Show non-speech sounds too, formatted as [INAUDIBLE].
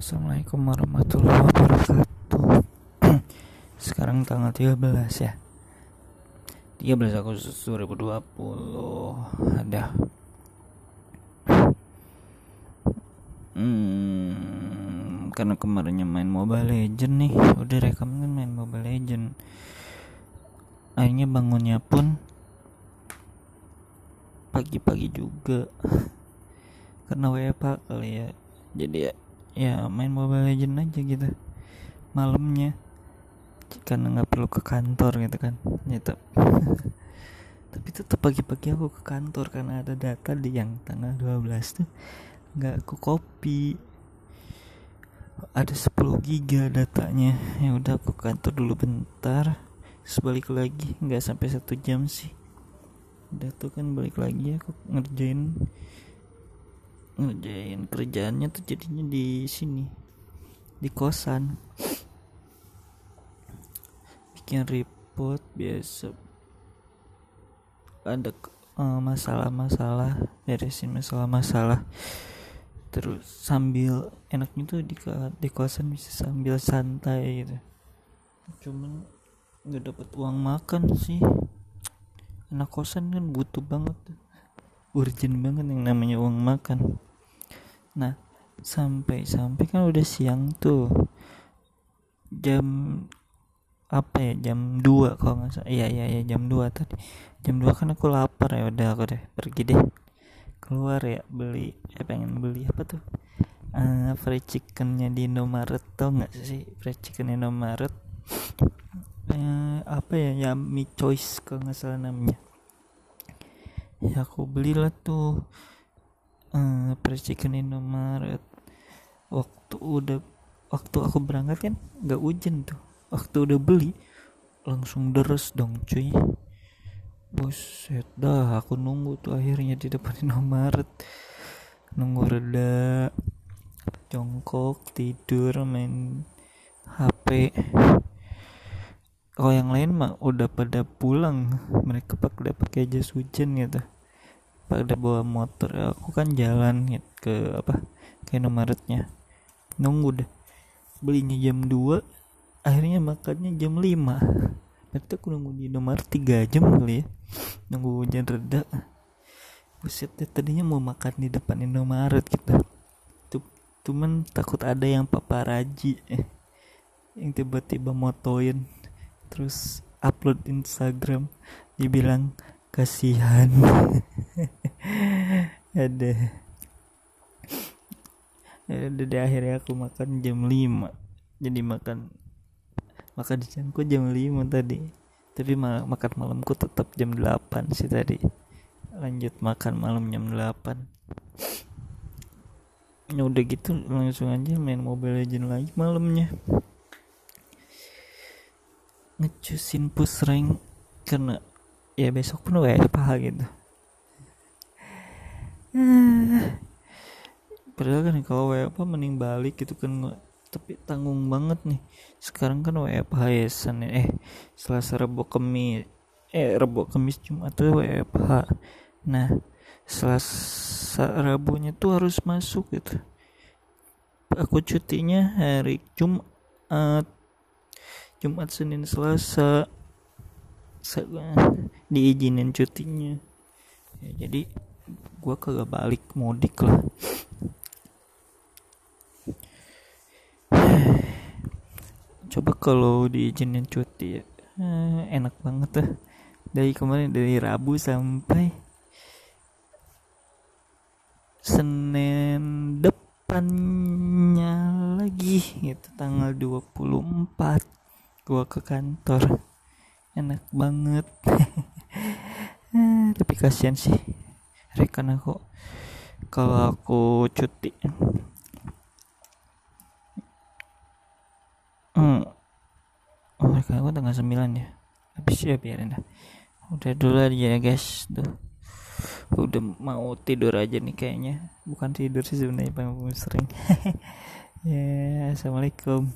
Assalamualaikum warahmatullahi wabarakatuh. [CLEARS THROAT] Sekarang tanggal 13 ya. 13 Agustus 2020 Ada. Hmm, Karena kemarinnya main Mobile Legend nih. Udah rekam kan main Mobile Legend Akhirnya bangunnya pun Pagi-pagi juga. Karena WFH kali ya. Jadi ya ya main Mobile Legend aja gitu. Malamnya. Karena nggak perlu ke kantor gitu kan. Gitu. [LAUGHS] Tapi tetap pagi-pagi aku ke kantor karena ada data di yang tanggal 12 tuh nggak aku copy. Ada 10 giga datanya. Ya udah aku kantor dulu bentar. Sebalik lagi. Nggak sampai satu jam sih. Udah tuh kan balik lagi aku ngerjain ngerjain kerjaannya tuh jadinya di sini. Di kosan. Bikin report biasa. Ada uh, masalah-masalah beresin masalah-masalah. Terus sambil enaknya tuh di di kosan bisa sambil santai gitu. Cuman nggak dapat uang makan sih. Anak kosan kan butuh banget urgent banget yang namanya uang makan nah sampai sampai kan udah siang tuh. Jam apa ya jam 2 kalau nggak salah. Iya iya iya jam 2 tadi. Jam 2 kan aku lapar ya udah aku deh pergi deh. Keluar ya beli ya pengen beli apa tuh? Uh, fried chickennya di Indomaret tau nggak sih? Fried chicken Indomaret. Uh, apa ya yummy choice kalau nggak salah namanya. Ya aku belilah tuh uh, fried chicken Indomaret. Waktu udah waktu aku berangkat kan nggak hujan tuh. Waktu udah beli langsung deres dong cuy. Buset dah aku nunggu tuh akhirnya di depan [LAUGHS] Indomaret. Nunggu reda jongkok tidur main HP kalau yang lain mah udah pada pulang. Mereka udah pakai jas hujan gitu pada bawa motor. Aku kan jalan gitu, ke apa ke Indomaretnya. Nunggu deh. Belinya jam 2 akhirnya makannya jam 5 berarti aku nunggu di Indomaret 3 jam kali ya. Nunggu hujan reda. Buset deh tadinya mau makan di depan Indomaret gitu cuman takut ada yang paparaji eh, yang tiba-tiba motoin. Terus upload Instagram. Dibilang kasihan [LAUGHS] [LAUGHS] ada. Ya udah di akhirnya aku makan jam 5 jadi makan makan di siangku jam 5 tadi. Tapi ma makan malamku tetap jam 8 sih tadi. Lanjut makan malam jam 8 ya udah gitu langsung aja main mobile legend lagi malamnya. Ngecusin push rank karena ya besok pun WFH gitu padahal kan kalau WFH mending balik gitu kan tapi tanggung banget nih. Sekarang kan WFH ya Senin eh Selasa Rabu Kamis eh Rabu Kamis Jumat tuh WFH nah Selasa Rabunya tuh harus masuk gitu. Aku cutinya hari Jumat. Jumat Senin Selasa. Diizinin cutinya. Ya, jadi gua kagak balik mudik lah. [SIGHS] Coba kalau diizinin cuti ya eh, [SIGHS] enak banget tuh dari kemarin dari Rabu sampai Senin depannya lagi gitu tanggal 24 gua ke kantor. Enak banget. [LAUGHS] Tapi kasihan sih rekan aku kalau aku cuti hmm. oh rekan aku tanggal 9 ya. Habis ya biarin dah. Udah dulu aja ya guys. Tuh. Udah mau tidur aja nih kayaknya. Bukan tidur sih sebenarnya paling sering. [LAUGHS] Ya assalamualaikum